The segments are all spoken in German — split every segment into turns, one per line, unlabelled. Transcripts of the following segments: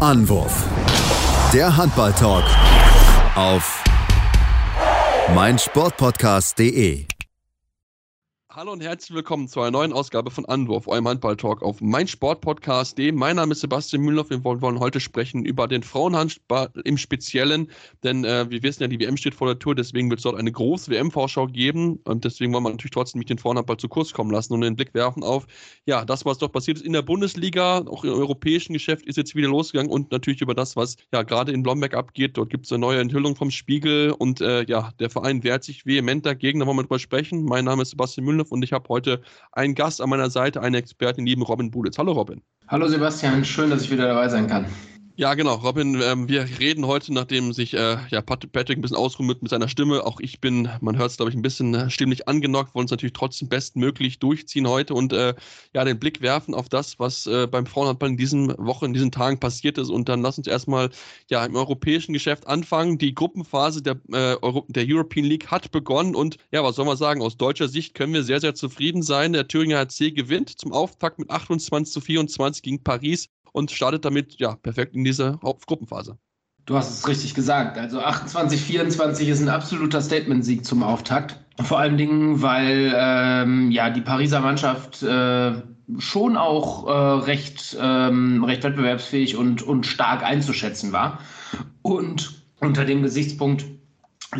Anwurf. Der Handball-Talk auf meinsportpodcast.de.
Hallo und herzlich willkommen zu einer neuen Ausgabe von Anwurf, eurem Handball-Talk auf meinsportpodcast.de. Mein Name ist Sebastian Mühlenhoff. Wir wollen, heute sprechen über den Frauenhandball im Speziellen, denn äh, wir wissen ja, die WM steht vor der Tour, deswegen wird es dort eine große WM-Vorschau geben und deswegen wollen wir natürlich trotzdem nicht den Frauenhandball zu Kurs kommen lassen und den Blick werfen auf, ja, das, was dort passiert ist in der Bundesliga, auch im europäischen Geschäft ist jetzt wieder losgegangen und natürlich über das, was ja gerade in Blomberg abgeht. Dort gibt es eine neue Enthüllung vom Spiegel und äh, ja, der Verein wehrt sich vehement dagegen, da wollen wir drüber sprechen. Mein Name ist Sebastian Mühlenhoff und ich habe heute einen Gast an meiner Seite, einen Experten, lieben Robin Buditz. Hallo Robin.
Hallo Sebastian, schön, dass ich wieder dabei sein kann.
Ja, genau, Robin, ähm, wir reden heute, nachdem sich äh, ja, Patrick ein bisschen ausruht mit seiner Stimme. Auch ich bin, man hört es, glaube ich, ein bisschen äh, stimmlich angenockt, wollen es natürlich trotzdem bestmöglich durchziehen heute und äh, ja, den Blick werfen auf das, was äh, beim Frauenhandball in diesen Wochen, in diesen Tagen passiert ist. Und dann lass uns erstmal ja, im europäischen Geschäft anfangen. Die Gruppenphase der, äh, Euro der European League hat begonnen und ja, was soll man sagen, aus deutscher Sicht können wir sehr, sehr zufrieden sein. Der Thüringer HC gewinnt zum Auftakt mit 28 zu 24 gegen Paris und startet damit ja perfekt in diese Hauptgruppenphase.
Du hast es richtig gesagt. Also 28, 24 ist ein absoluter Statement-Sieg zum Auftakt. Vor allen Dingen, weil ähm, ja die Pariser Mannschaft äh, schon auch äh, recht, ähm, recht wettbewerbsfähig und, und stark einzuschätzen war. Und unter dem Gesichtspunkt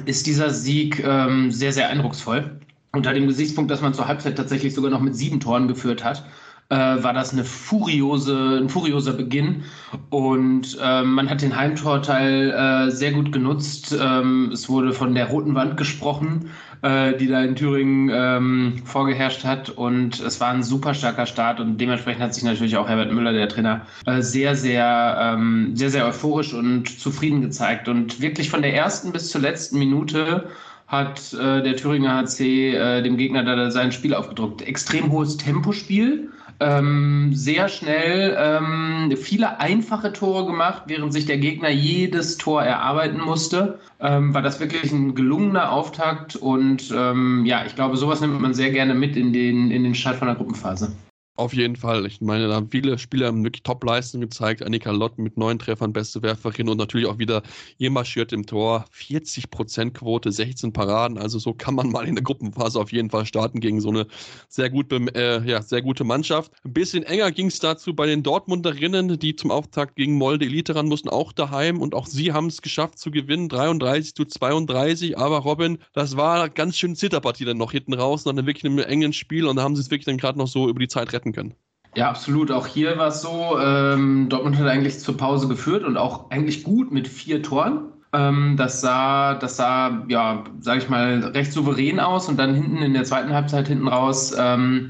ist dieser Sieg ähm, sehr, sehr eindrucksvoll. Unter dem Gesichtspunkt, dass man zur Halbzeit tatsächlich sogar noch mit sieben Toren geführt hat äh, war das eine furiose, ein furioser Beginn. Und äh, man hat den Heimtorteil äh, sehr gut genutzt. Ähm, es wurde von der roten Wand gesprochen, äh, die da in Thüringen ähm, vorgeherrscht hat. Und es war ein super starker Start. Und dementsprechend hat sich natürlich auch Herbert Müller, der Trainer, äh, sehr, sehr, ähm, sehr, sehr euphorisch und zufrieden gezeigt. Und wirklich von der ersten bis zur letzten Minute hat äh, der Thüringer HC äh, dem Gegner da sein Spiel aufgedruckt. Extrem hohes Tempospiel, ähm, sehr schnell ähm, viele einfache Tore gemacht, während sich der Gegner jedes Tor erarbeiten musste. Ähm, war das wirklich ein gelungener Auftakt und ähm, ja, ich glaube, sowas nimmt man sehr gerne mit in den, in den Start von der Gruppenphase.
Auf jeden Fall. Ich meine, da haben viele Spieler wirklich Top-Leistungen gezeigt. Annika Lott mit neun Treffern, beste Werferin und natürlich auch wieder ihr marschiert im Tor. 40% Quote, 16 Paraden. Also so kann man mal in der Gruppenphase auf jeden Fall starten gegen so eine sehr, gut, äh, ja, sehr gute Mannschaft. Ein bisschen enger ging es dazu bei den Dortmunderinnen, die zum Auftakt gegen Molde Elite ran mussten, auch daheim. Und auch sie haben es geschafft zu gewinnen. 33 zu 32. Aber Robin, das war ganz schön Zitterpartie dann noch hinten raus. Nach einem wirklich einem engen Spiel. Und da haben sie es wirklich dann gerade noch so über die Zeit retten können.
Ja, absolut. Auch hier war es so, ähm, Dortmund hat eigentlich zur Pause geführt und auch eigentlich gut mit vier Toren. Ähm, das sah, das sah, ja, sage ich mal, recht souverän aus und dann hinten in der zweiten Halbzeit hinten raus ähm,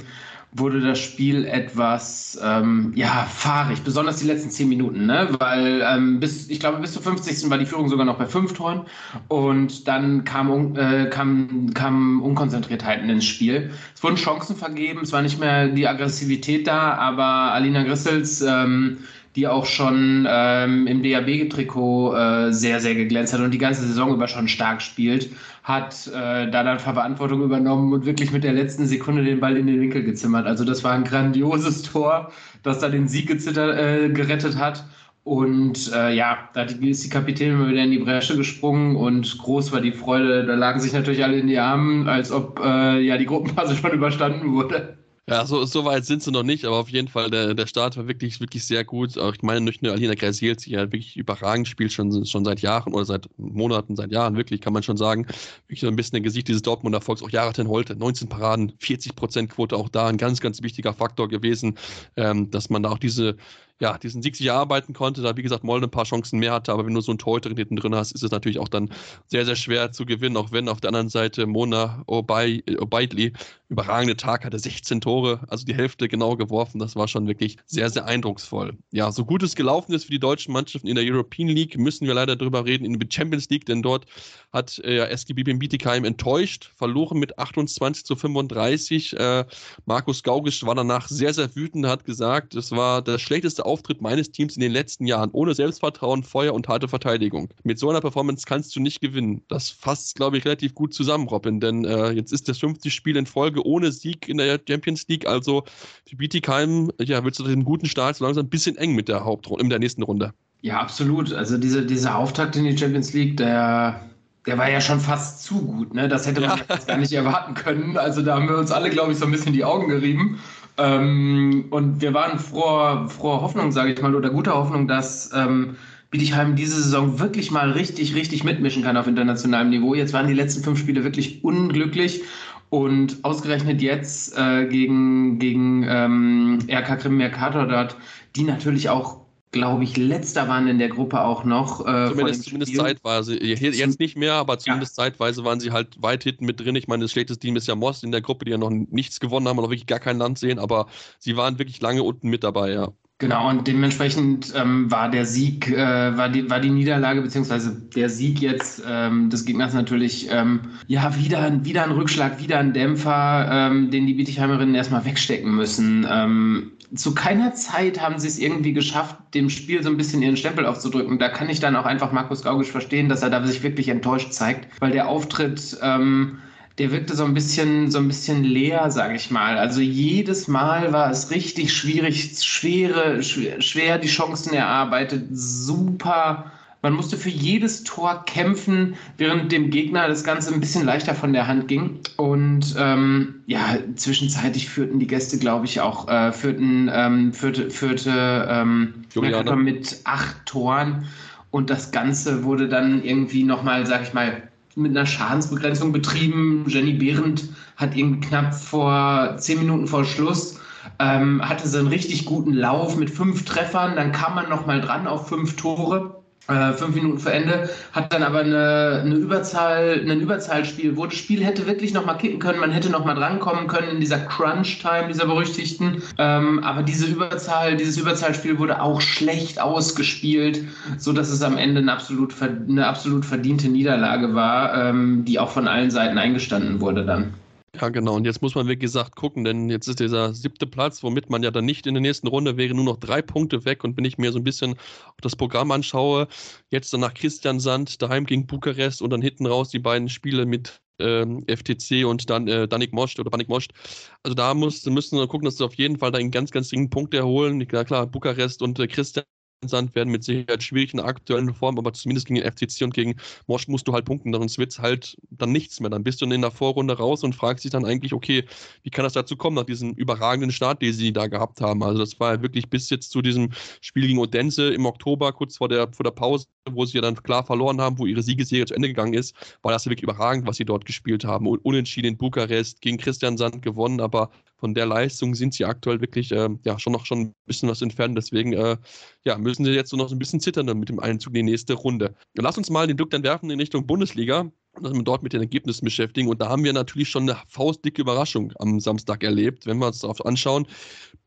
wurde das Spiel etwas ähm, ja, fahrig, besonders die letzten zehn Minuten, ne? weil ähm, bis, ich glaube, bis zur 50. war die Führung sogar noch bei fünf Toren und dann kam, äh, kam, kam Unkonzentriertheiten ins Spiel. Es wurden Chancen vergeben, es war nicht mehr die Aggressivität da, aber Alina Grissels ähm, die auch schon ähm, im DAB-Trikot äh, sehr, sehr geglänzt hat und die ganze Saison über schon stark spielt, hat äh, da dann Verantwortung übernommen und wirklich mit der letzten Sekunde den Ball in den Winkel gezimmert. Also das war ein grandioses Tor, das da den Sieg äh, gerettet hat. Und äh, ja, da ist die Kapitänin wieder in die Bresche gesprungen und groß war die Freude. Da lagen sich natürlich alle in die Armen, als ob äh, ja die Gruppenphase schon überstanden wurde.
Ja, so, so weit sind sie noch nicht, aber auf jeden Fall, der, der Start war wirklich, wirklich sehr gut. Auch ich meine, nicht nur Alina Grasiels, die ja wirklich überragend spielt, schon, schon seit Jahren oder seit Monaten, seit Jahren, wirklich, kann man schon sagen. Wirklich so ein bisschen ein Gesicht dieses Dortmunder Erfolgs. Auch Jaraten Holte, 19 Paraden, 40% Quote, auch da ein ganz, ganz wichtiger Faktor gewesen, ähm, dass man da auch diese ja, diesen Sieg sich erarbeiten konnte, da wie gesagt Molde ein paar Chancen mehr hatte, aber wenn du so einen Torhüter hinten drin hast, ist es natürlich auch dann sehr, sehr schwer zu gewinnen, auch wenn auf der anderen Seite Mona Obeidli überragende Tag hatte, 16 Tore, also die Hälfte genau geworfen, das war schon wirklich sehr, sehr eindrucksvoll. Ja, so gut es gelaufen ist für die deutschen Mannschaften in der European League, müssen wir leider darüber reden, in der Champions League, denn dort hat äh, SGB Bietigheim enttäuscht, verloren mit 28 zu 35. Äh, Markus Gaugisch war danach sehr, sehr wütend, hat gesagt, es war der schlechteste Auftritt meines Teams in den letzten Jahren. Ohne Selbstvertrauen, Feuer und harte Verteidigung. Mit so einer Performance kannst du nicht gewinnen. Das fasst, glaube ich, relativ gut zusammen, Robin, denn äh, jetzt ist das 50 Spiel in Folge ohne Sieg in der Champions League. Also für Bietigheim, ja, willst du den guten Start so langsam ein bisschen eng mit der Hauptrunde, in der nächsten Runde.
Ja, absolut. Also diese, dieser Auftakt in die Champions League, der, der war ja schon fast zu gut. Ne? Das hätte man ja. gar nicht erwarten können. Also da haben wir uns alle, glaube ich, so ein bisschen die Augen gerieben. Ähm, und wir waren froher, froher Hoffnung, sage ich mal, oder guter Hoffnung, dass ähm, Bietigheim diese Saison wirklich mal richtig, richtig mitmischen kann auf internationalem Niveau. Jetzt waren die letzten fünf Spiele wirklich unglücklich und ausgerechnet jetzt äh, gegen, gegen ähm, RK Krim Mercator dort, die natürlich auch glaube ich, letzter waren in der Gruppe auch noch.
Äh, zumindest zumindest zeitweise. Jetzt nicht mehr, aber zumindest ja. zeitweise waren sie halt weit hinten mit drin. Ich meine, das schlechteste Team ist ja Most in der Gruppe, die ja noch nichts gewonnen haben und noch wirklich gar kein Land sehen, aber sie waren wirklich lange unten mit dabei, ja.
Genau, und dementsprechend ähm, war der Sieg, äh, war, die, war die Niederlage, beziehungsweise der Sieg jetzt ähm, des Gegners natürlich, ähm, ja, wieder, wieder ein Rückschlag, wieder ein Dämpfer, ähm, den die Bietigheimerinnen erstmal wegstecken müssen. Zu keiner Zeit haben sie es irgendwie geschafft, dem Spiel so ein bisschen ihren Stempel aufzudrücken. Da kann ich dann auch einfach Markus Gaugisch verstehen, dass er da sich wirklich enttäuscht zeigt, weil der Auftritt, ähm, der wirkte so ein bisschen, so ein bisschen leer, sage ich mal. Also jedes Mal war es richtig schwierig, schwere, schwer die Chancen erarbeitet, super. Man musste für jedes Tor kämpfen, während dem Gegner das Ganze ein bisschen leichter von der Hand ging. Und ähm, ja, zwischenzeitlich führten die Gäste, glaube ich, auch, äh, führten, ähm, führte, führte ähm, mit acht Toren. Und das Ganze wurde dann irgendwie nochmal, sag ich mal, mit einer Schadensbegrenzung betrieben. Jenny Behrendt hat irgendwie knapp vor zehn Minuten vor Schluss ähm, hatte so einen richtig guten Lauf mit fünf Treffern. Dann kam man noch mal dran auf fünf Tore. Äh, fünf Minuten vor Ende, hat dann aber eine, eine Überzahl, ein Überzahlspiel, wo das Spiel hätte wirklich noch mal kippen können, man hätte noch mal drankommen können in dieser Crunch-Time, dieser berüchtigten. Ähm, aber diese Überzahl, dieses Überzahlspiel wurde auch schlecht ausgespielt, so dass es am Ende eine absolut, eine absolut verdiente Niederlage war, ähm, die auch von allen Seiten eingestanden wurde dann.
Ja, genau. Und jetzt muss man, wie gesagt, gucken, denn jetzt ist dieser siebte Platz, womit man ja dann nicht in der nächsten Runde wäre, nur noch drei Punkte weg. Und wenn ich mir so ein bisschen das Programm anschaue, jetzt dann nach Christian Sand, daheim gegen Bukarest und dann hinten raus die beiden Spiele mit ähm, FTC und dann äh, Danik Most oder Panik Most. Also da muss, müssen wir gucken, dass sie auf jeden Fall da einen ganz, ganz dringenden Punkt erholen. Ja, klar, Bukarest und äh, Christian Sand werden mit Sicherheit schwierig in der aktuellen Form, aber zumindest gegen den FCC und gegen Mosch musst du halt punkten, sonst wird es halt dann nichts mehr. Dann bist du in der Vorrunde raus und fragst dich dann eigentlich, okay, wie kann das dazu kommen, nach diesem überragenden Start, den sie da gehabt haben? Also das war ja wirklich bis jetzt zu diesem Spiel gegen Odense im Oktober, kurz vor der, vor der Pause, wo sie ja dann klar verloren haben, wo ihre Siegesserie zu Ende gegangen ist, war das wirklich überragend, was sie dort gespielt haben. Unentschieden in Bukarest, gegen Christian Sand gewonnen, aber von der Leistung sind sie aktuell wirklich äh, ja schon noch schon ein bisschen was entfernt. Deswegen äh, ja, müssen sie jetzt so noch ein bisschen zittern mit dem Einzug in die nächste Runde. Lass uns mal den Blick dann werfen in Richtung Bundesliga dass wir dort mit den Ergebnissen beschäftigen. Und da haben wir natürlich schon eine faustdicke Überraschung am Samstag erlebt, wenn wir uns darauf anschauen.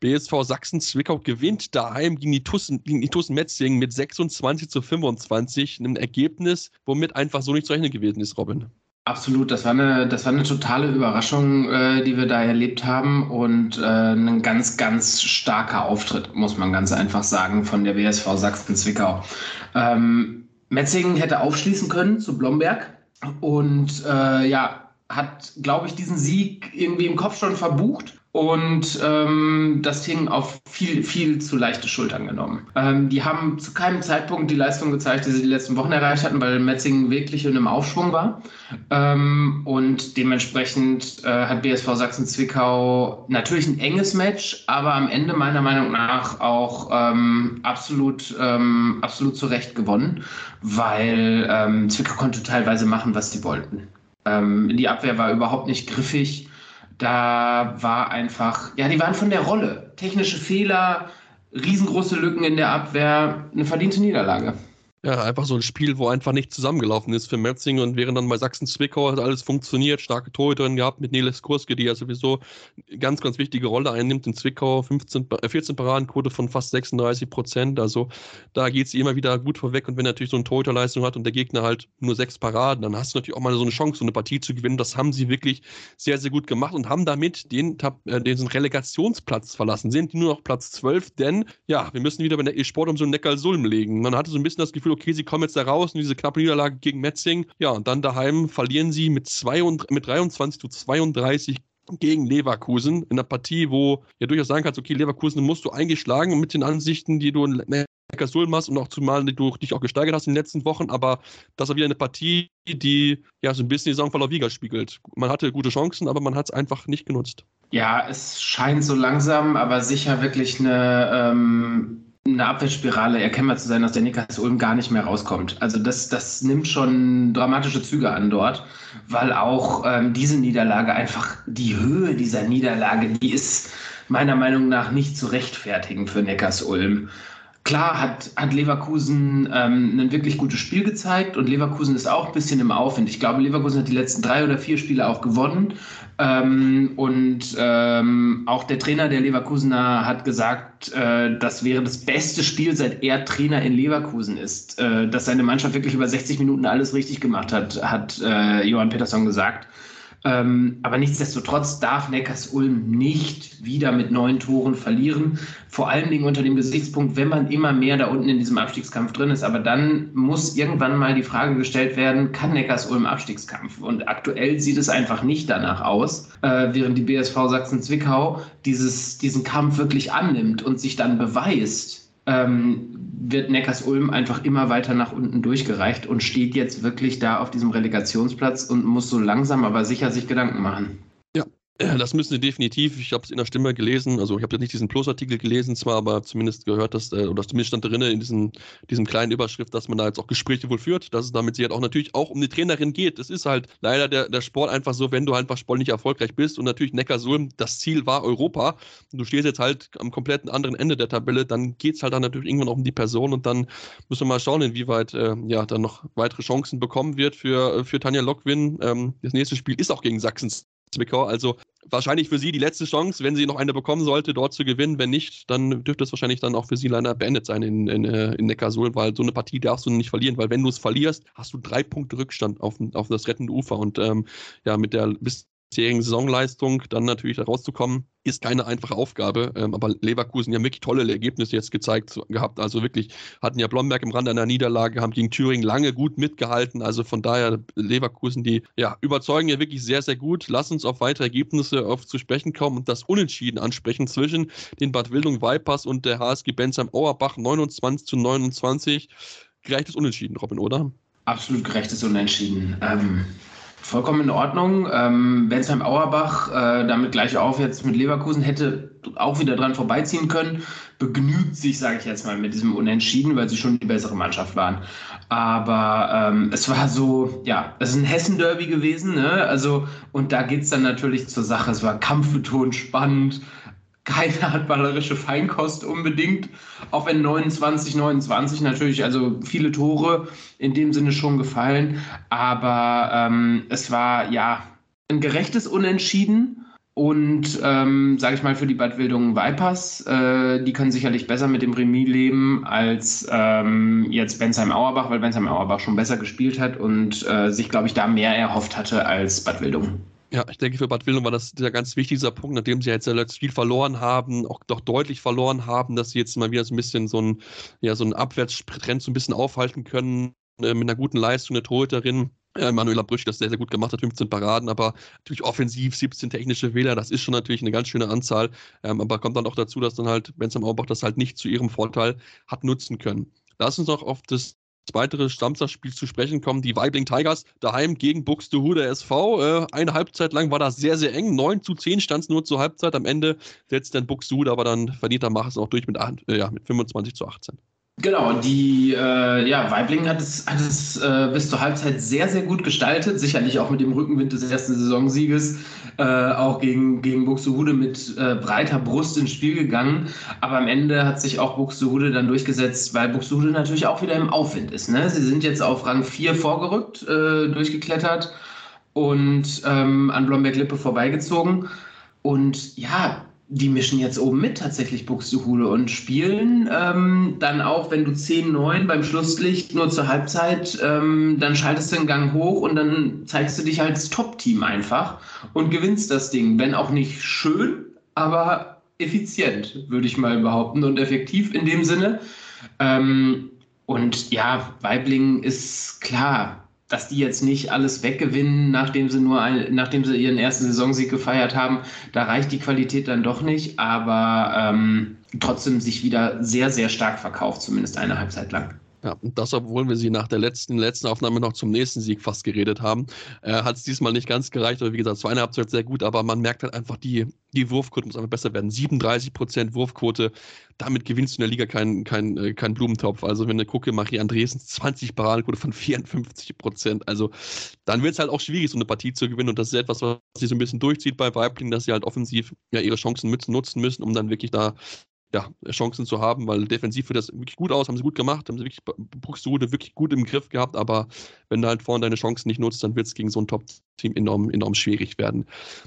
BSV Sachsen-Zwickau gewinnt daheim gegen die Tussen, Tussen Metzingen mit 26 zu 25. Ein Ergebnis, womit einfach so nicht zu rechnen gewesen ist, Robin.
Absolut, das war eine, das war eine totale Überraschung, äh, die wir da erlebt haben und äh, ein ganz, ganz starker Auftritt, muss man ganz einfach sagen, von der BSV Sachsen-Zwickau. Ähm, Metzingen hätte aufschließen können zu Blomberg und äh, ja, hat, glaube ich, diesen Sieg irgendwie im Kopf schon verbucht und ähm, das Ding auf viel, viel zu leichte Schultern genommen. Ähm, die haben zu keinem Zeitpunkt die Leistung gezeigt, die sie die letzten Wochen erreicht hatten, weil Metzingen wirklich in einem Aufschwung war. Ähm, und dementsprechend äh, hat BSV Sachsen-Zwickau natürlich ein enges Match, aber am Ende meiner Meinung nach auch ähm, absolut, ähm, absolut zu Recht gewonnen, weil ähm, Zwickau konnte teilweise machen, was sie wollten. Die Abwehr war überhaupt nicht griffig da war einfach, ja, die waren von der Rolle. Technische Fehler, riesengroße Lücken in der Abwehr, eine verdiente Niederlage.
Ja, einfach so ein Spiel, wo einfach nicht zusammengelaufen ist für Metzing und während dann bei Sachsen-Zwickau hat alles funktioniert, starke Torhüterin gehabt mit Niles Kurske, die ja sowieso eine ganz, ganz wichtige Rolle einnimmt in Zwickau, 15, 14 äh, Paradenquote von fast 36 Prozent, also da geht sie immer wieder gut vorweg. Und wenn natürlich so eine Torhüterleistung hat und der Gegner halt nur sechs Paraden, dann hast du natürlich auch mal so eine Chance, so eine Partie zu gewinnen, das haben sie wirklich sehr, sehr gut gemacht und haben damit den, äh, den Relegationsplatz verlassen, sind nur noch Platz 12, denn ja, wir müssen wieder bei der E-Sport um so einen Neckar-Sulm legen. Man hatte so ein bisschen das Gefühl, okay, sie kommen jetzt da raus in diese knappe Niederlage gegen Metzing. Ja, und dann daheim verlieren sie mit, zwei und, mit 23 zu 32 gegen Leverkusen in einer Partie, wo ja durchaus sagen kannst, okay, Leverkusen musst du eingeschlagen mit den Ansichten, die du in Neckarsulm hast und auch zumal du dich auch gesteigert hast in den letzten Wochen, aber das war wieder eine Partie, die ja so ein bisschen die Saisonverlauf wieder spiegelt. Man hatte gute Chancen, aber man hat es einfach nicht genutzt.
Ja, es scheint so langsam, aber sicher wirklich eine, ähm, eine Abwärtsspirale erkennbar zu sein, dass der Nickers Ulm gar nicht mehr rauskommt. Also das, das nimmt schon dramatische Züge an dort, weil auch ähm, diese Niederlage einfach die Höhe dieser Niederlage, die ist meiner Meinung nach nicht zu rechtfertigen für Neckars Ulm. Klar hat, hat Leverkusen ähm, ein wirklich gutes Spiel gezeigt und Leverkusen ist auch ein bisschen im Aufwind. Ich glaube, Leverkusen hat die letzten drei oder vier Spiele auch gewonnen. Ähm, und ähm, auch der Trainer der Leverkusener hat gesagt, äh, das wäre das beste Spiel, seit er Trainer in Leverkusen ist. Äh, dass seine Mannschaft wirklich über 60 Minuten alles richtig gemacht hat, hat äh, Johann Peterson gesagt. Ähm, aber nichtsdestotrotz darf Neckars Ulm nicht wieder mit neun Toren verlieren. Vor allen Dingen unter dem Gesichtspunkt, wenn man immer mehr da unten in diesem Abstiegskampf drin ist. Aber dann muss irgendwann mal die Frage gestellt werden, kann Neckars Ulm Abstiegskampf? Und aktuell sieht es einfach nicht danach aus, äh, während die BSV Sachsen-Zwickau diesen Kampf wirklich annimmt und sich dann beweist ähm, wird Neckars-Ulm einfach immer weiter nach unten durchgereicht und steht jetzt wirklich da auf diesem Relegationsplatz und muss so langsam aber sicher sich Gedanken machen.
Das müssen sie definitiv. Ich habe es in der Stimme gelesen. Also ich habe jetzt nicht diesen Plus-Artikel gelesen, zwar, aber zumindest gehört, dass, äh, oder zumindest stand drin in diesem, diesem kleinen Überschrift, dass man da jetzt auch Gespräche wohl führt, dass es damit sie halt auch natürlich auch um die Trainerin geht. Es ist halt leider der, der Sport einfach so, wenn du halt einfach sportlich erfolgreich bist und natürlich Neckarsulm, das Ziel war Europa und du stehst jetzt halt am kompletten anderen Ende der Tabelle, dann geht es halt dann natürlich irgendwann auch um die Person und dann müssen wir mal schauen, inwieweit äh, ja dann noch weitere Chancen bekommen wird für, für Tanja Lockwin. Ähm, das nächste Spiel ist auch gegen Sachsens Zwickau. Also wahrscheinlich für sie die letzte Chance, wenn sie noch eine bekommen sollte, dort zu gewinnen. Wenn nicht, dann dürfte es wahrscheinlich dann auch für sie leider beendet sein in, in, äh, in Neckarsulm, weil so eine Partie darfst du nicht verlieren, weil wenn du es verlierst, hast du drei Punkte Rückstand auf, auf das rettende Ufer. Und ähm, ja, mit der bis bisherigen Saisonleistung dann natürlich da rauszukommen, ist keine einfache Aufgabe. Ähm, aber Leverkusen ja wirklich tolle Ergebnisse jetzt gezeigt gehabt. Also wirklich hatten ja Blomberg im Rand einer Niederlage, haben gegen Thüringen lange gut mitgehalten. Also von daher Leverkusen, die ja überzeugen ja wirklich sehr, sehr gut. Lass uns auf weitere Ergebnisse auf zu sprechen kommen und das Unentschieden ansprechen zwischen den Bad Wildung Vipers und der HSG Bensheim Auerbach 29 zu 29. Gerechtes Unentschieden, Robin, oder?
Absolut gerechtes Unentschieden. Ähm, Vollkommen in Ordnung. Ähm, Bensheim Auerbach, äh, damit gleich auf jetzt mit Leverkusen, hätte auch wieder dran vorbeiziehen können. Begnügt sich, sage ich jetzt mal, mit diesem Unentschieden, weil sie schon die bessere Mannschaft waren. Aber ähm, es war so, ja, es ist ein Hessen-Derby gewesen, ne? Also, und da geht es dann natürlich zur Sache. Es war kampfbetont, spannend keine handballerische Feinkost unbedingt, auch wenn 29, 29 natürlich, also viele Tore in dem Sinne schon gefallen, aber ähm, es war ja ein gerechtes Unentschieden. Und ähm, sage ich mal für die Bad Wildungen Vipers, äh, die können sicherlich besser mit dem Remis leben als ähm, jetzt Bensheim Auerbach, weil Bensheim Auerbach schon besser gespielt hat und äh, sich, glaube ich, da mehr erhofft hatte als Bad Wildungen.
Ja, ich denke, für Bad Wildung war das der ganz wichtige Punkt, nachdem sie jetzt zuletzt viel verloren haben, auch doch deutlich verloren haben, dass sie jetzt mal wieder so ein bisschen so ein, ja, so einen Abwärtstrend so ein bisschen aufhalten können, äh, mit einer guten Leistung, eine Torhüterin. Äh, Manuela Brüch das sehr, sehr gut gemacht hat, 15 Paraden, aber natürlich offensiv 17 technische Wähler, das ist schon natürlich eine ganz schöne Anzahl. Ähm, aber kommt dann auch dazu, dass dann halt Bensam Aubach das halt nicht zu ihrem Vorteil hat nutzen können. Lass uns noch auf das weitere Samstagspiel zu sprechen kommen. Die Weibling Tigers daheim gegen Buxtehude SV. Äh, eine Halbzeit lang war das sehr, sehr eng. 9 zu 10 stand es nur zur Halbzeit. Am Ende setzt dann Buxtehude, aber dann verdient er Mach es auch durch mit, äh, ja, mit 25 zu 18.
Genau, die äh, ja, Weibling hat es, hat es äh, bis zur Halbzeit sehr, sehr gut gestaltet. Sicherlich auch mit dem Rückenwind des ersten Saisonsieges, äh, auch gegen, gegen Buxtehude mit äh, breiter Brust ins Spiel gegangen. Aber am Ende hat sich auch Buxtehude dann durchgesetzt, weil Buxtehude natürlich auch wieder im Aufwind ist. Ne? Sie sind jetzt auf Rang 4 vorgerückt, äh, durchgeklettert und ähm, an Blomberg-Lippe vorbeigezogen. Und ja, die mischen jetzt oben mit tatsächlich Buxtehude und spielen ähm, dann auch, wenn du 10-9 beim Schlusslicht nur zur Halbzeit, ähm, dann schaltest du den Gang hoch und dann zeigst du dich als Top-Team einfach und gewinnst das Ding. Wenn auch nicht schön, aber effizient, würde ich mal behaupten und effektiv in dem Sinne. Ähm, und ja, Weibling ist klar, dass die jetzt nicht alles weggewinnen, nachdem sie nur ein, nachdem sie ihren ersten Saisonsieg gefeiert haben, da reicht die Qualität dann doch nicht. Aber ähm, trotzdem sich wieder sehr, sehr stark verkauft, zumindest eine Halbzeit lang.
Ja, und das, obwohl wir sie nach der letzten, letzten Aufnahme noch zum nächsten Sieg fast geredet haben, äh, hat es diesmal nicht ganz gereicht. Aber wie gesagt, es war eine Halbzeit sehr gut, aber man merkt halt einfach, die, die Wurfquote muss einfach besser werden. 37% Wurfquote, damit gewinnst du in der Liga keinen kein, äh, kein Blumentopf. Also wenn du gucke, Marie Andresen 20 Paradenquote von 54%. Also dann wird es halt auch schwierig, so eine Partie zu gewinnen. Und das ist etwas, was sich so ein bisschen durchzieht bei Weibling, dass sie halt offensiv ja ihre Chancen nutzen müssen, um dann wirklich da ja, Chancen zu haben, weil defensiv sieht das wirklich gut aus, haben sie gut gemacht, haben sie wirklich Buxtehude wirklich gut im Griff gehabt, aber wenn du halt vorne deine Chancen nicht nutzt, dann wird es gegen so ein Top-Team enorm, enorm schwierig werden.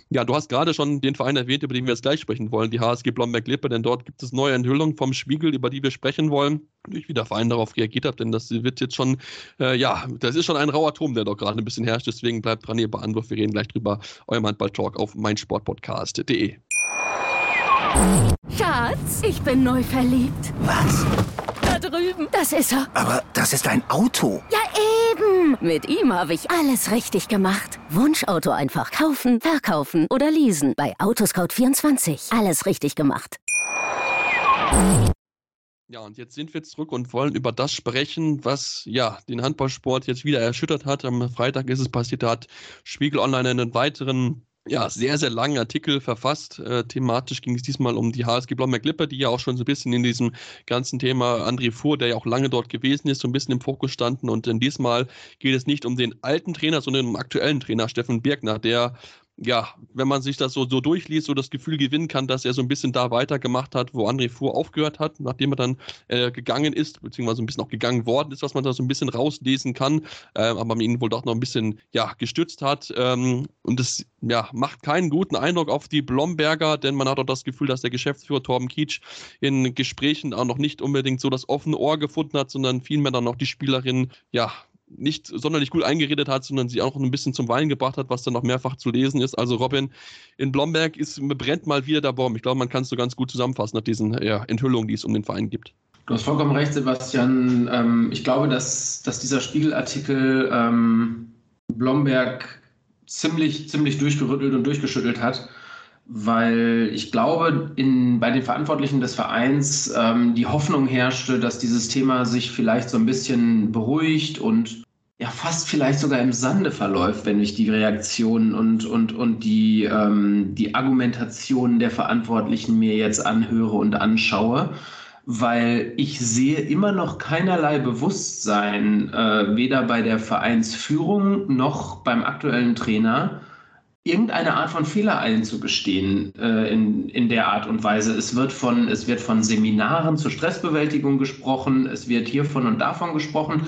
Ja, du hast gerade schon den Verein erwähnt, über den wir jetzt gleich sprechen wollen, die HSG Blomberg-Lippe, denn dort gibt es neue Enthüllungen vom Spiegel, über die wir sprechen wollen. Durch wie der Verein darauf reagiert hat, denn das wird jetzt schon, äh, ja, das ist schon ein rauer Turm, der doch gerade ein bisschen herrscht, deswegen bleibt dran, ihr beantwortet, wir reden gleich drüber. Euer Handball-Talk auf meinsportpodcast.de.
Schatz, ich bin neu verliebt.
Was?
Da drüben. Das ist er.
Aber das ist ein Auto.
Ja, eben. Mit ihm habe ich alles richtig gemacht. Wunschauto einfach kaufen, verkaufen oder leasen. Bei Autoscout24. Alles richtig gemacht.
Ja, und jetzt sind wir zurück und wollen über das sprechen, was ja den Handballsport jetzt wieder erschüttert hat. Am Freitag ist es passiert, da hat Spiegel Online einen weiteren ja, sehr, sehr langen Artikel verfasst. Äh, thematisch ging es diesmal um die HSG Blomberg-Lippe, die ja auch schon so ein bisschen in diesem ganzen Thema André Fuhr, der ja auch lange dort gewesen ist, so ein bisschen im Fokus standen. Und in diesmal geht es nicht um den alten Trainer, sondern um den aktuellen Trainer, Steffen Birkner, der ja, wenn man sich das so, so durchliest, so das Gefühl gewinnen kann, dass er so ein bisschen da weitergemacht hat, wo André Fuhr aufgehört hat, nachdem er dann äh, gegangen ist, beziehungsweise ein bisschen auch gegangen worden ist, was man da so ein bisschen rauslesen kann, äh, aber man ihn wohl doch noch ein bisschen ja, gestützt hat. Ähm, und das ja, macht keinen guten Eindruck auf die Blomberger, denn man hat auch das Gefühl, dass der Geschäftsführer Torben Kietsch in Gesprächen auch noch nicht unbedingt so das offene Ohr gefunden hat, sondern vielmehr dann noch die Spielerin ja nicht sonderlich gut eingeredet hat, sondern sie auch ein bisschen zum Weinen gebracht hat, was dann noch mehrfach zu lesen ist. Also Robin, in Blomberg ist, brennt mal wieder der Baum. Ich glaube, man kann es so ganz gut zusammenfassen nach diesen ja, Enthüllungen, die es um den Verein gibt.
Du hast vollkommen recht, Sebastian. Ähm, ich glaube, dass, dass dieser Spiegelartikel ähm, Blomberg ziemlich, ziemlich durchgerüttelt und durchgeschüttelt hat weil ich glaube, in, bei den Verantwortlichen des Vereins ähm, die Hoffnung herrschte, dass dieses Thema sich vielleicht so ein bisschen beruhigt und ja fast vielleicht sogar im Sande verläuft, wenn ich die Reaktionen und, und, und die, ähm, die Argumentationen der Verantwortlichen mir jetzt anhöre und anschaue. Weil ich sehe immer noch keinerlei Bewusstsein, äh, weder bei der Vereinsführung noch beim aktuellen Trainer, irgendeine Art von Fehler einzugestehen äh, in, in der Art und Weise. Es wird, von, es wird von Seminaren zur Stressbewältigung gesprochen, es wird hiervon und davon gesprochen,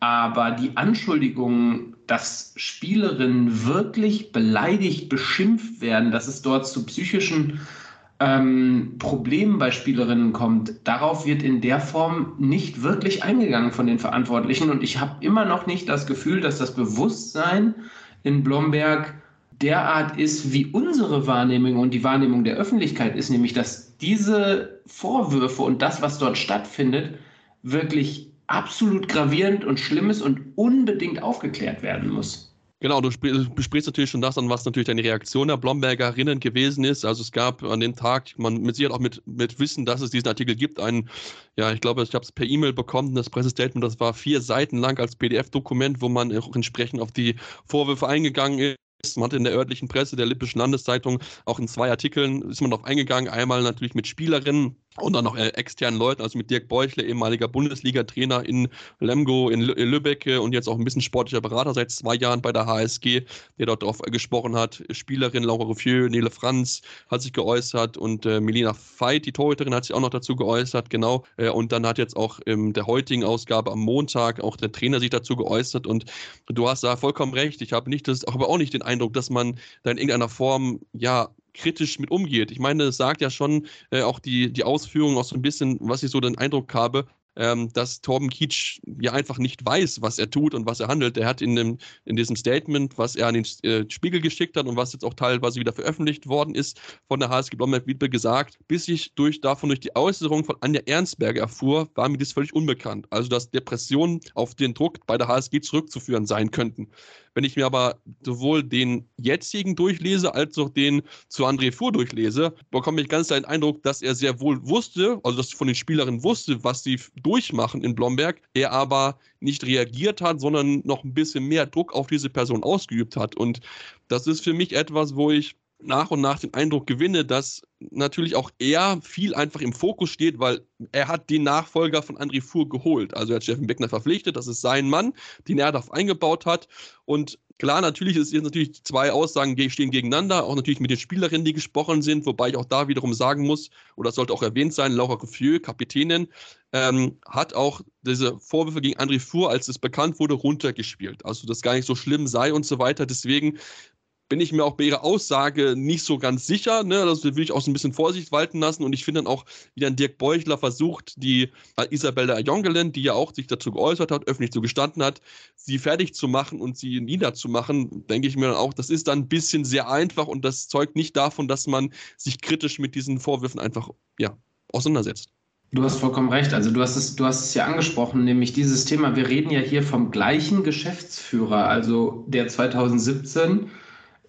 aber die Anschuldigung, dass Spielerinnen wirklich beleidigt, beschimpft werden, dass es dort zu psychischen ähm, Problemen bei Spielerinnen kommt, darauf wird in der Form nicht wirklich eingegangen von den Verantwortlichen. Und ich habe immer noch nicht das Gefühl, dass das Bewusstsein in Blomberg derart ist, wie unsere Wahrnehmung und die Wahrnehmung der Öffentlichkeit ist, nämlich dass diese Vorwürfe und das, was dort stattfindet, wirklich absolut gravierend und schlimm ist und unbedingt aufgeklärt werden muss.
Genau, du besprichst natürlich schon das an, was natürlich deine Reaktion der Blombergerinnen gewesen ist. Also es gab an dem Tag, man mit Sicherheit auch mit, mit Wissen, dass es diesen Artikel gibt, ein, ja, ich glaube, ich habe es per E-Mail bekommen, das Pressestatement, das war vier Seiten lang als PDF-Dokument, wo man auch entsprechend auf die Vorwürfe eingegangen ist man hat in der örtlichen Presse der Lippischen Landeszeitung auch in zwei Artikeln ist man darauf eingegangen. Einmal natürlich mit Spielerinnen, und dann noch äh, externen Leuten, also mit Dirk Beuchle, ehemaliger Bundesliga-Trainer in Lemgo, in, Lübeck und jetzt auch ein bisschen sportlicher Berater seit zwei Jahren bei der HSG, der dort drauf gesprochen hat. Spielerin Laura Ruffieux, Nele Franz hat sich geäußert und äh, Melina Veit, die Torhüterin, hat sich auch noch dazu geäußert, genau. Äh, und dann hat jetzt auch in der heutigen Ausgabe am Montag auch der Trainer sich dazu geäußert und du hast da vollkommen recht. Ich habe nicht das, aber auch nicht den Eindruck, dass man da in irgendeiner Form, ja, kritisch mit umgeht. Ich meine, es sagt ja schon äh, auch die, die Ausführung auch so ein bisschen, was ich so den Eindruck habe, ähm, dass Torben Kietsch ja einfach nicht weiß, was er tut und was er handelt. Er hat in, dem, in diesem Statement, was er an den äh, Spiegel geschickt hat und was jetzt auch teilweise wieder veröffentlicht worden ist von der HSG Blomberg-Wiedbe gesagt, bis ich durch, davon durch die Äußerung von Anja Ernstberger erfuhr, war mir das völlig unbekannt. Also, dass Depressionen auf den Druck bei der HSG zurückzuführen sein könnten. Wenn ich mir aber sowohl den jetzigen durchlese, als auch den zu André Fuhr durchlese, bekomme ich ganz den Eindruck, dass er sehr wohl wusste, also dass von den Spielerinnen wusste, was sie durchmachen in Blomberg, er aber nicht reagiert hat, sondern noch ein bisschen mehr Druck auf diese Person ausgeübt hat. Und das ist für mich etwas, wo ich nach und nach den Eindruck gewinne, dass natürlich auch er viel einfach im Fokus steht, weil er hat den Nachfolger von André Fuhr geholt. Also er hat Steffen Beckner verpflichtet, das ist sein Mann, den er darauf eingebaut hat. Und klar, natürlich ist jetzt natürlich zwei Aussagen stehen gegeneinander, auch natürlich mit den Spielerinnen, die gesprochen sind, wobei ich auch da wiederum sagen muss, oder das sollte auch erwähnt sein, Laura Reffieux, Kapitänin, ähm, hat auch diese Vorwürfe gegen André Fuhr, als es bekannt wurde, runtergespielt. Also, dass gar nicht so schlimm sei und so weiter. Deswegen bin ich mir auch bei ihrer Aussage nicht so ganz sicher. Ne? Das will ich auch so ein bisschen Vorsicht walten lassen. Und ich finde dann auch, wie dann Dirk Beuchler versucht, die Isabella Jongelen, die ja auch sich dazu geäußert hat, öffentlich zu gestanden hat, sie fertig zu machen und sie niederzumachen, denke ich mir dann auch, das ist dann ein bisschen sehr einfach und das zeugt nicht davon, dass man sich kritisch mit diesen Vorwürfen einfach ja, auseinandersetzt.
Du hast vollkommen recht. Also du hast es, du hast es ja angesprochen, nämlich dieses Thema. Wir reden ja hier vom gleichen Geschäftsführer, also der 2017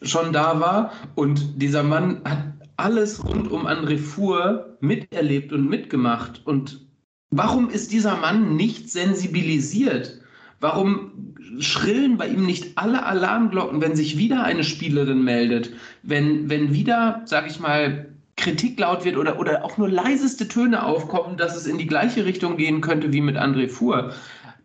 schon da war. Und dieser Mann hat alles rund um André Fuhr miterlebt und mitgemacht. Und warum ist dieser Mann nicht sensibilisiert? Warum schrillen bei ihm nicht alle Alarmglocken, wenn sich wieder eine Spielerin meldet? Wenn, wenn wieder, sag ich mal, Kritik laut wird oder, oder auch nur leiseste Töne aufkommen, dass es in die gleiche Richtung gehen könnte wie mit André Fuhr.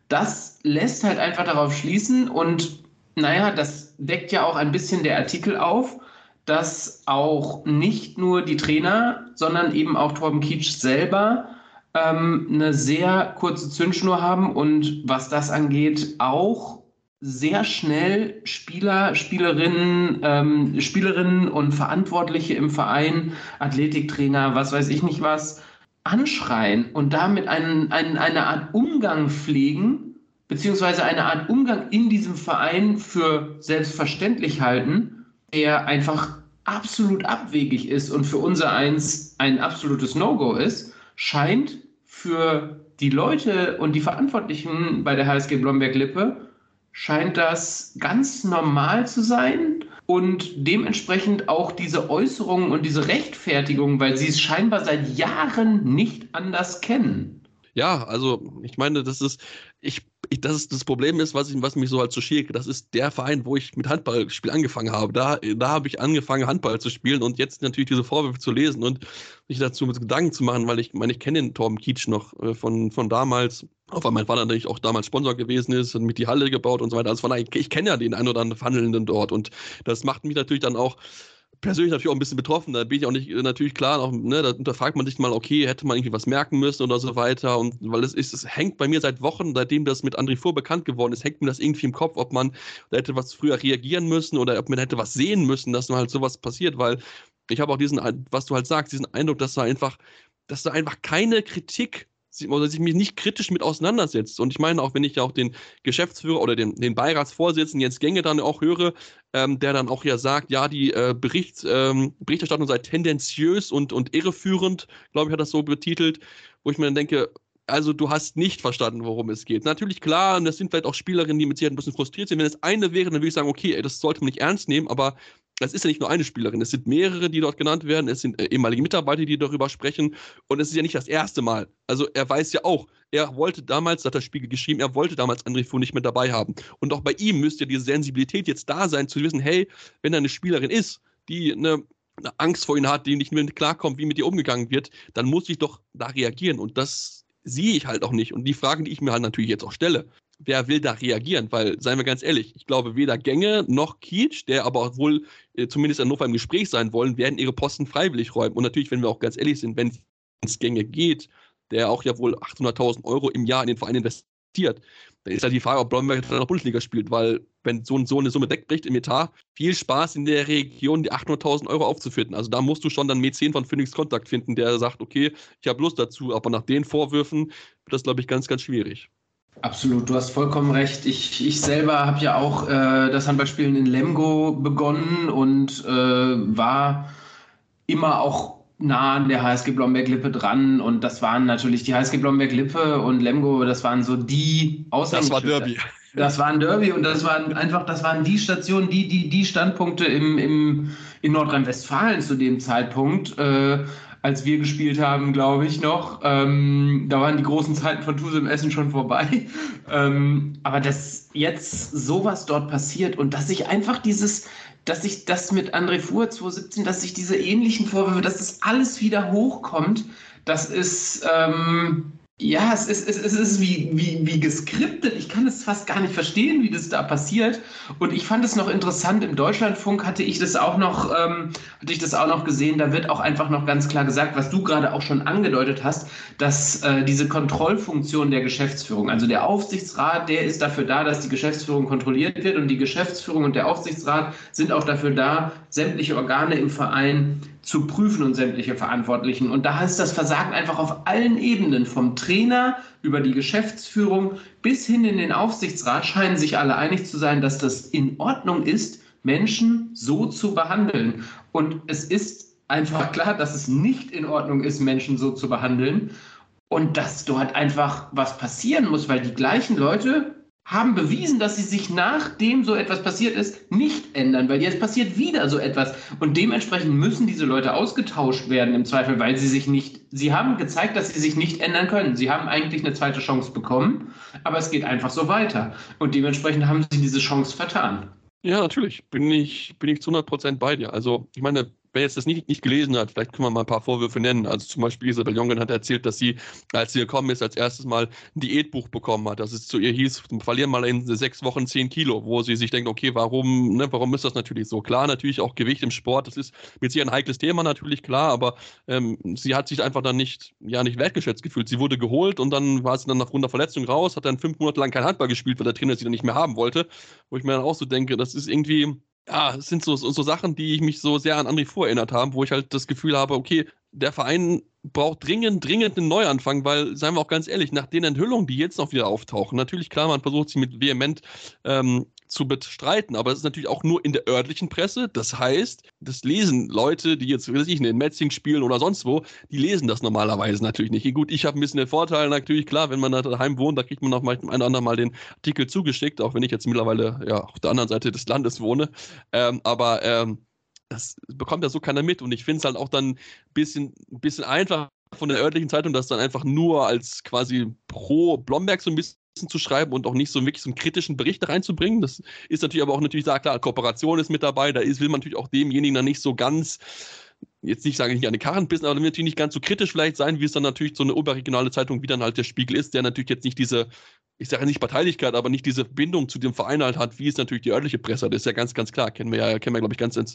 Das lässt halt einfach darauf schließen und naja, das deckt ja auch ein bisschen der Artikel auf, dass auch nicht nur die Trainer, sondern eben auch Torben Kietsch selber ähm, eine sehr kurze Zündschnur haben und was das angeht, auch sehr schnell Spieler, Spielerinnen, ähm, Spielerinnen und Verantwortliche im Verein, Athletiktrainer, was weiß ich nicht was, anschreien und damit einen, einen, eine Art Umgang pflegen, beziehungsweise eine Art Umgang in diesem Verein für selbstverständlich halten, der einfach absolut abwegig ist und für unser Eins ein absolutes No-Go ist, scheint für die Leute und die Verantwortlichen bei der HSG Blomberg-Lippe, scheint das ganz normal zu sein und dementsprechend auch diese Äußerungen und diese Rechtfertigung, weil sie es scheinbar seit Jahren nicht anders kennen.
Ja, also ich meine, das ist, ich ich, das ist das Problem ist, was, ich, was mich so halt so schiert. Das ist der Verein, wo ich mit Handballspiel angefangen habe. Da, da habe ich angefangen, Handball zu spielen und jetzt natürlich diese Vorwürfe zu lesen und sich dazu mit Gedanken zu machen, weil ich meine, ich kenne den Torben Kietsch noch äh, von, von damals. Auch weil mein Vater natürlich auch damals Sponsor gewesen ist und mit die Halle gebaut und so weiter. Also von daher, ich, ich kenne ja den ein oder anderen Handelnden dort und das macht mich natürlich dann auch persönlich natürlich auch ein bisschen betroffen. Da bin ich auch nicht äh, natürlich klar, auch, ne, da unterfragt man sich mal, okay, hätte man irgendwie was merken müssen oder so weiter. Und weil es ist, es hängt bei mir seit Wochen, seitdem das mit André Fuhr bekannt geworden ist, hängt mir das irgendwie im Kopf, ob man da hätte was früher reagieren müssen oder ob man hätte was sehen müssen, dass halt sowas passiert, weil ich habe auch diesen, was du halt sagst, diesen Eindruck, dass da einfach, dass da einfach keine Kritik oder sich mich nicht kritisch mit auseinandersetzt. Und ich meine, auch wenn ich ja auch den Geschäftsführer oder den, den Beiratsvorsitzenden Jens Gänge dann auch höre, ähm, der dann auch ja sagt, ja, die äh, Bericht, ähm, Berichterstattung sei tendenziös und, und irreführend, glaube ich, hat das so betitelt, wo ich mir dann denke, also du hast nicht verstanden, worum es geht. Natürlich, klar, und das sind vielleicht auch Spielerinnen, die mit Sicherheit ein bisschen frustriert sind. Wenn es eine wäre, dann würde ich sagen, okay, ey, das sollte man nicht ernst nehmen, aber es ist ja nicht nur eine Spielerin, es sind mehrere, die dort genannt werden, es sind äh, ehemalige Mitarbeiter, die darüber sprechen und es ist ja nicht das erste Mal. Also er weiß ja auch, er wollte damals, hat der Spiegel geschrieben, er wollte damals André Fu nicht mehr dabei haben. Und auch bei ihm müsste ja diese Sensibilität jetzt da sein, zu wissen, hey, wenn da eine Spielerin ist, die eine, eine Angst vor ihm hat, die nicht mehr klarkommt, wie mit ihr umgegangen wird, dann muss ich doch da reagieren und das sehe ich halt auch nicht. Und die Fragen, die ich mir halt natürlich jetzt auch stelle, wer will da reagieren? Weil, seien wir ganz ehrlich, ich glaube, weder Gänge noch Kietsch, der aber auch wohl äh, zumindest in Hannover im Gespräch sein wollen, werden ihre Posten freiwillig räumen. Und natürlich, wenn wir auch ganz ehrlich sind, wenn es Gänge geht, der auch ja wohl 800.000 Euro im Jahr in den Verein investiert, dann ist halt die Frage, ob Blomberg dann noch Bundesliga spielt, weil wenn so, so eine Summe wegbricht im Etat, viel Spaß in der Region, die 800.000 Euro aufzufinden. Also da musst du schon dann Mäzen von Phoenix Kontakt finden, der sagt, okay, ich habe Lust dazu, aber nach den Vorwürfen wird das, glaube ich, ganz, ganz schwierig.
Absolut, du hast vollkommen recht. Ich, ich selber habe ja auch äh, das Handballspielen in Lemgo begonnen und äh, war immer auch nah an der HSG Blomberg-Lippe dran. Und das waren natürlich die HSG Blomberg-Lippe und Lemgo, das waren so die
Aushängeschilder. Das war Derby.
Das war ein Derby und das waren einfach, das waren die Stationen, die, die, die Standpunkte im, im, in Nordrhein-Westfalen zu dem Zeitpunkt. Äh, als wir gespielt haben, glaube ich noch. Ähm, da waren die großen Zeiten von Tuse im Essen schon vorbei. Ähm, aber dass jetzt sowas dort passiert und dass sich einfach dieses, dass sich das mit André Fuhr 2017, dass sich diese ähnlichen Vorwürfe, dass das alles wieder hochkommt, das ist, ähm, ja, es ist, es ist, es ist wie, wie, wie geskriptet. Ich kann es fast gar nicht verstehen, wie das da passiert. Und ich fand es noch interessant, im Deutschlandfunk hatte ich das auch noch, ähm, hatte ich das auch noch gesehen. Da wird auch einfach noch ganz klar gesagt, was du gerade auch schon angedeutet hast, dass äh, diese Kontrollfunktion der Geschäftsführung, also der Aufsichtsrat, der ist dafür da, dass die Geschäftsführung kontrolliert wird und die Geschäftsführung und der Aufsichtsrat sind auch dafür da, sämtliche Organe im Verein zu prüfen und sämtliche Verantwortlichen. Und da ist das Versagen einfach auf allen Ebenen, vom Trainer über die Geschäftsführung bis hin in den Aufsichtsrat, scheinen sich alle einig zu sein, dass das in Ordnung ist, Menschen so zu behandeln. Und es ist einfach klar, dass es nicht in Ordnung ist, Menschen so zu behandeln. Und dass dort einfach was passieren muss, weil die gleichen Leute haben bewiesen, dass sie sich nachdem so etwas passiert ist, nicht ändern, weil jetzt passiert wieder so etwas. Und dementsprechend müssen diese Leute ausgetauscht werden im Zweifel, weil sie sich nicht, sie haben gezeigt, dass sie sich nicht ändern können. Sie haben eigentlich eine zweite Chance bekommen, aber es geht einfach so weiter. Und dementsprechend haben sie diese Chance vertan.
Ja, natürlich. Bin ich, bin ich zu 100 Prozent bei dir. Also, ich meine, wer jetzt das nicht, nicht gelesen hat, vielleicht können wir mal ein paar Vorwürfe nennen. Also zum Beispiel Isabel Jongen hat erzählt, dass sie, als sie gekommen ist, als erstes Mal ein Diätbuch bekommen hat. Dass es zu ihr hieß, verlieren mal in sechs Wochen zehn Kilo, wo sie sich denkt, okay, warum, ne, warum ist das natürlich so? Klar, natürlich auch Gewicht im Sport, das ist mit sich ein heikles Thema, natürlich klar, aber ähm, sie hat sich einfach dann nicht, ja, nicht wertgeschätzt gefühlt. Sie wurde geholt und dann war sie dann aufgrund der Verletzung raus, hat dann fünf Monate lang kein Handball gespielt, weil der Trainer sie dann nicht mehr haben wollte. Wo ich mir dann auch so denke, das ist irgendwie, ja, es sind so, so, Sachen, die ich mich so sehr an André Fuhr erinnert haben, wo ich halt das Gefühl habe, okay, der Verein braucht dringend, dringend einen Neuanfang, weil, seien wir auch ganz ehrlich, nach den Enthüllungen, die jetzt noch wieder auftauchen, natürlich klar, man versucht sie mit vehement ähm, zu bestreiten, aber das ist natürlich auch nur in der örtlichen Presse. Das heißt, das lesen Leute, die jetzt, weiß ich, in Metzing spielen oder sonst wo, die lesen das normalerweise natürlich nicht. Gut, ich habe ein bisschen den Vorteil, natürlich klar, wenn man da daheim wohnt, da kriegt man noch mal ein oder andere Mal den Artikel zugeschickt, auch wenn ich jetzt mittlerweile ja auf der anderen Seite des Landes wohne. Ähm, aber ähm, das bekommt ja so keiner mit und ich finde es halt auch dann ein bisschen, bisschen einfach von der örtlichen Zeitung, das dann einfach nur als quasi pro Blomberg so ein bisschen zu schreiben und auch nicht so wirklich so einen kritischen Bericht reinzubringen. Das ist natürlich aber auch natürlich, ja klar, Kooperation ist mit dabei, da ist, will man natürlich auch demjenigen dann nicht so ganz jetzt nicht sage ich nicht an die Karren bissen, aber natürlich nicht ganz so kritisch vielleicht sein, wie es dann natürlich so eine oberregionale Zeitung wie dann halt der Spiegel ist, der natürlich jetzt nicht diese, ich sage nicht Parteilichkeit, aber nicht diese Bindung zu dem Verein halt hat, wie es natürlich die örtliche Presse hat. Das ist ja ganz, ganz klar. Kennen wir ja, kennen wir, glaube ich, ganz in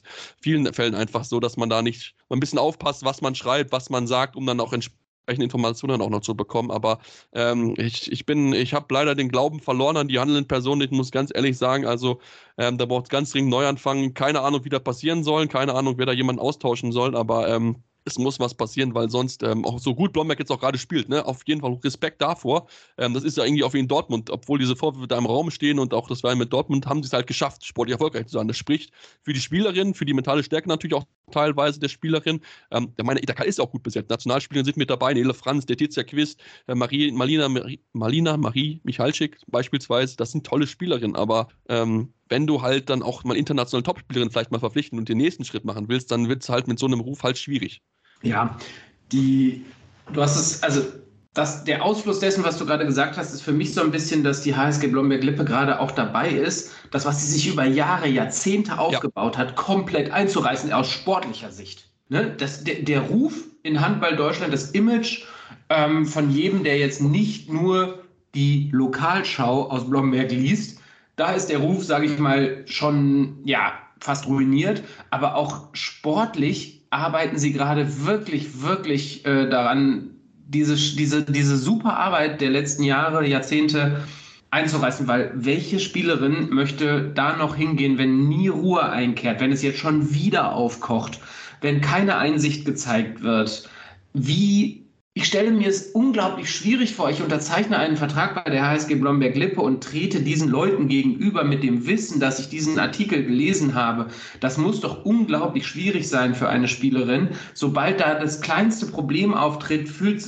vielen Fällen einfach so, dass man da nicht mal ein bisschen aufpasst, was man schreibt, was man sagt, um dann auch entsprechend Informationen auch noch zu bekommen. Aber ähm, ich, ich bin, ich habe leider den Glauben verloren an die handelnden Personen. Ich muss ganz ehrlich sagen, also ähm, da braucht es ganz dringend Neuanfang. Keine Ahnung, wie das passieren soll, keine Ahnung, wer da jemanden austauschen soll, aber ähm, es muss was passieren, weil sonst ähm, auch so gut Blomberg jetzt auch gerade spielt, ne? Auf jeden Fall Respekt davor. Ähm, das ist ja irgendwie auf ihn Dortmund, obwohl diese Vorwürfe da im Raum stehen und auch das war mit Dortmund, haben sie es halt geschafft, sportlich erfolgreich zu sein. Das spricht für die Spielerin, für die mentale Stärke natürlich auch teilweise der Spielerin. Ähm, der meine, Itaka ist auch gut besetzt. Nationalspielerin sind mit dabei, Nele Franz, der Tizia Quiz, äh, Marie, Malina, Marie, Malina, Marie Michalczyk beispielsweise. Das sind tolle Spielerinnen, aber ähm, wenn du halt dann auch mal internationale Topspielerin vielleicht mal verpflichten und den nächsten Schritt machen willst, dann wird es halt mit so einem Ruf halt schwierig.
Ja, die, du hast es, also das, der Ausfluss dessen, was du gerade gesagt hast, ist für mich so ein bisschen, dass die HSG Blomberg-Lippe gerade auch dabei ist, das, was sie sich über Jahre, Jahrzehnte aufgebaut ja. hat, komplett einzureißen aus sportlicher Sicht. Ne? Das, der, der Ruf in Handball Deutschland, das Image ähm, von jedem, der jetzt nicht nur die Lokalschau aus Blomberg liest, da ist der Ruf, sage ich mal, schon ja fast ruiniert, aber auch sportlich arbeiten sie gerade wirklich, wirklich äh, daran, diese, diese, diese super Arbeit der letzten Jahre, Jahrzehnte einzureißen, weil welche Spielerin möchte da noch hingehen, wenn nie Ruhe einkehrt, wenn es jetzt schon wieder aufkocht, wenn keine Einsicht gezeigt wird? Wie Ich stelle mir es unglaublich schwierig vor. Ich unterzeichne einen Vertrag bei der HSG Blomberg-Lippe und trete diesen Leuten gegenüber mit dem Wissen, dass ich diesen Artikel gelesen habe. Das muss doch unglaublich schwierig sein für eine Spielerin. Sobald da das kleinste Problem auftritt, fühlt,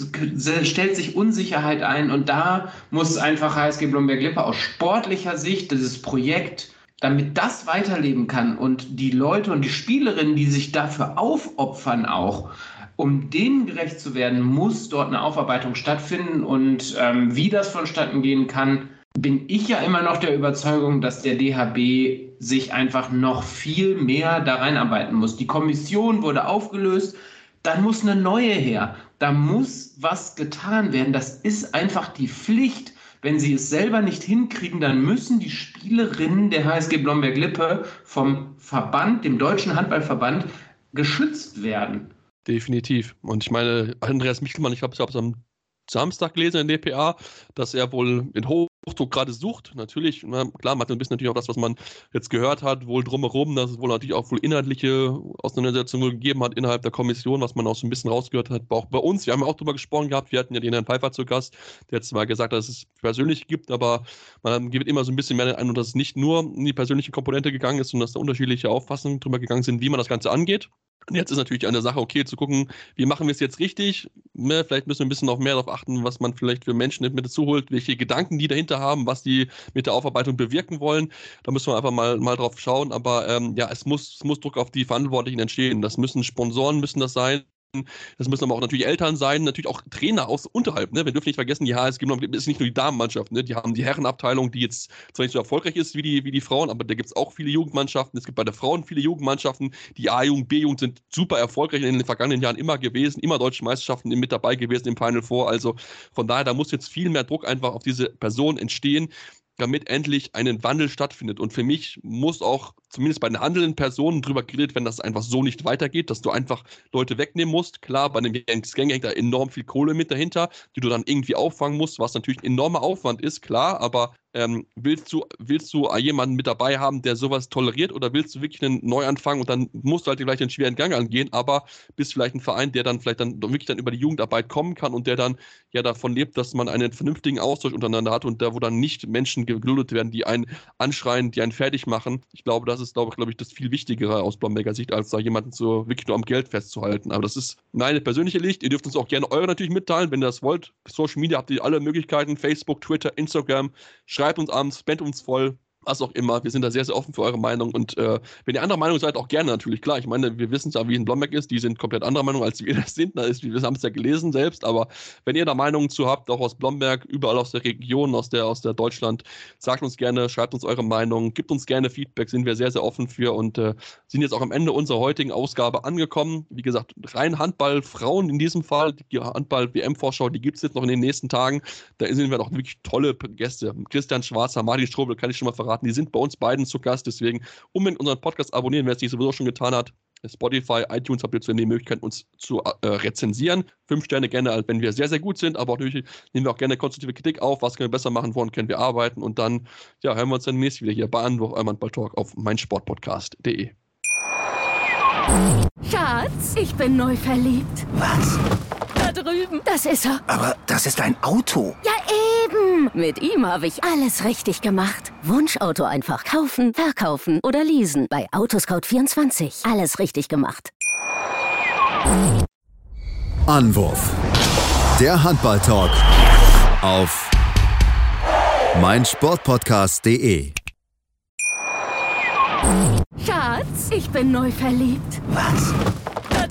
stellt sich Unsicherheit ein und da muss einfach HSG Blomberg-Lippe aus sportlicher Sicht dieses Projekt damit das weiterleben kann und die Leute und die Spielerinnen, die sich dafür aufopfern, auch um denen gerecht zu werden, muss dort eine Aufarbeitung stattfinden. Und ähm, wie das vonstatten gehen kann, bin ich ja immer noch der Überzeugung, dass der DHB sich einfach noch viel mehr da reinarbeiten muss. Die Kommission wurde aufgelöst, dann muss eine neue her. Da muss was getan werden. Das ist einfach die Pflicht. Wenn sie es selber nicht hinkriegen, dann müssen die Spielerinnen der HSG Blomberg-Lippe vom Verband, dem Deutschen Handballverband, geschützt werden.
Definitiv. Und ich meine, Andreas Michelmann, ich habe es am Samstag gelesen in DPA, dass er wohl in Hochdruck gerade sucht. Natürlich, na, klar, man hat ein bisschen natürlich auch das, was man jetzt gehört hat, wohl drumherum, dass es wohl natürlich auch wohl inhaltliche Auseinandersetzungen gegeben hat innerhalb der Kommission, was man auch so ein bisschen rausgehört hat. Auch bei uns, wir haben ja auch drüber gesprochen gehabt, wir hatten ja den Herrn Pfeiffer zu Gast, der hat zwar gesagt, dass es persönlich gibt, aber man gibt immer so ein bisschen mehr den Eindruck, dass es nicht nur in die persönliche Komponente gegangen ist, sondern dass da unterschiedliche Auffassungen drüber gegangen sind, wie man das Ganze angeht. Und jetzt ist natürlich eine Sache, okay, zu gucken, wie machen wir es jetzt richtig? Ne, vielleicht müssen wir ein bisschen noch mehr darauf achten, was man vielleicht für Menschen mit dazu holt, welche Gedanken die dahinter haben, was die mit der Aufarbeitung bewirken wollen. Da müssen wir einfach mal, mal drauf schauen. Aber ähm, ja, es muss, es muss Druck auf die Verantwortlichen entstehen. Das müssen Sponsoren, müssen das sein. Das müssen aber auch natürlich Eltern sein, natürlich auch Trainer aus unterhalb. Ne? Wir dürfen nicht vergessen, die HSG ist nicht nur die Damenmannschaft. Ne? Die haben die Herrenabteilung, die jetzt zwar nicht so erfolgreich ist wie die, wie die Frauen, aber da gibt es auch viele Jugendmannschaften. Es gibt bei der Frauen viele Jugendmannschaften. Die A-Jugend, B-Jugend sind super erfolgreich in den vergangenen Jahren immer gewesen, immer deutsche Meisterschaften mit dabei gewesen im Final Four. Also von daher, da muss jetzt viel mehr Druck einfach auf diese Person entstehen, damit endlich ein Wandel stattfindet. Und für mich muss auch zumindest bei den handelnden Personen drüber geredet werden, dass es einfach so nicht weitergeht, dass du einfach Leute wegnehmen musst. Klar, bei dem Gang hängt da enorm viel Kohle mit dahinter, die du dann irgendwie auffangen musst, was natürlich ein enormer Aufwand ist, klar, aber ähm, willst, du, willst du jemanden mit dabei haben, der sowas toleriert oder willst du wirklich einen Neuanfang und dann musst du halt gleich einen schweren Gang angehen, aber bist vielleicht ein Verein, der dann vielleicht dann wirklich dann über die Jugendarbeit kommen kann und der dann ja davon lebt, dass man einen vernünftigen Austausch untereinander hat und da, wo dann nicht Menschen geduldet werden, die einen anschreien, die einen fertig machen. Ich glaube, das ist, glaube, glaube ich, das viel Wichtigere aus Blomberger Sicht, als da jemanden so wirklich nur am Geld festzuhalten. Aber das ist meine persönliche Licht. Ihr dürft uns auch gerne eure natürlich mitteilen, wenn ihr das wollt. Social Media habt ihr alle Möglichkeiten: Facebook, Twitter, Instagram. Schreibt uns an, spendet uns voll was auch immer. Wir sind da sehr, sehr offen für eure Meinung. Und äh, wenn ihr anderer Meinung seid, auch gerne natürlich. Klar, ich meine, wir wissen zwar, wie ein Blomberg ist. Die sind komplett anderer Meinung, als wir das sind. Da ist, wir haben es ja gelesen selbst. Aber wenn ihr da Meinungen zu habt, auch aus Blomberg, überall aus der Region, aus der, aus der Deutschland, sagt uns gerne, schreibt uns eure Meinung, gibt uns gerne Feedback. Sind wir sehr, sehr offen für und äh, sind jetzt auch am Ende unserer heutigen Ausgabe angekommen. Wie gesagt, rein Handball, Frauen in diesem Fall. Die Handball-WM-Vorschau, die gibt es jetzt noch in den nächsten Tagen. Da sind wir noch wirklich tolle Gäste. Christian Schwarzer, Martin Strobel, kann ich schon mal verraten verraten. Die sind bei uns beiden zu Gast. Deswegen unbedingt unseren Podcast abonnieren, wer es nicht sowieso schon getan hat. Spotify, iTunes habt ihr jetzt die Möglichkeit, uns zu äh, rezensieren. Fünf Sterne gerne, wenn wir sehr, sehr gut sind, aber natürlich nehmen wir auch gerne konstruktive Kritik auf. Was können wir besser machen, woran können wir arbeiten? Und dann ja, hören wir uns dann nächstes wieder hier bei Anwoch Eumann Talk auf meinsportpodcast.de.
Schatz, ich bin neu verliebt.
Was?
Da drüben. Das ist er.
Aber das ist ein Auto.
Ja, eben. Mit ihm habe ich alles richtig gemacht. Wunschauto einfach kaufen, verkaufen oder leasen. Bei Autoscout24. Alles richtig gemacht.
Anwurf. Der Handball-Talk. Auf meinsportpodcast.de.
Schatz, ich bin neu verliebt.
Was?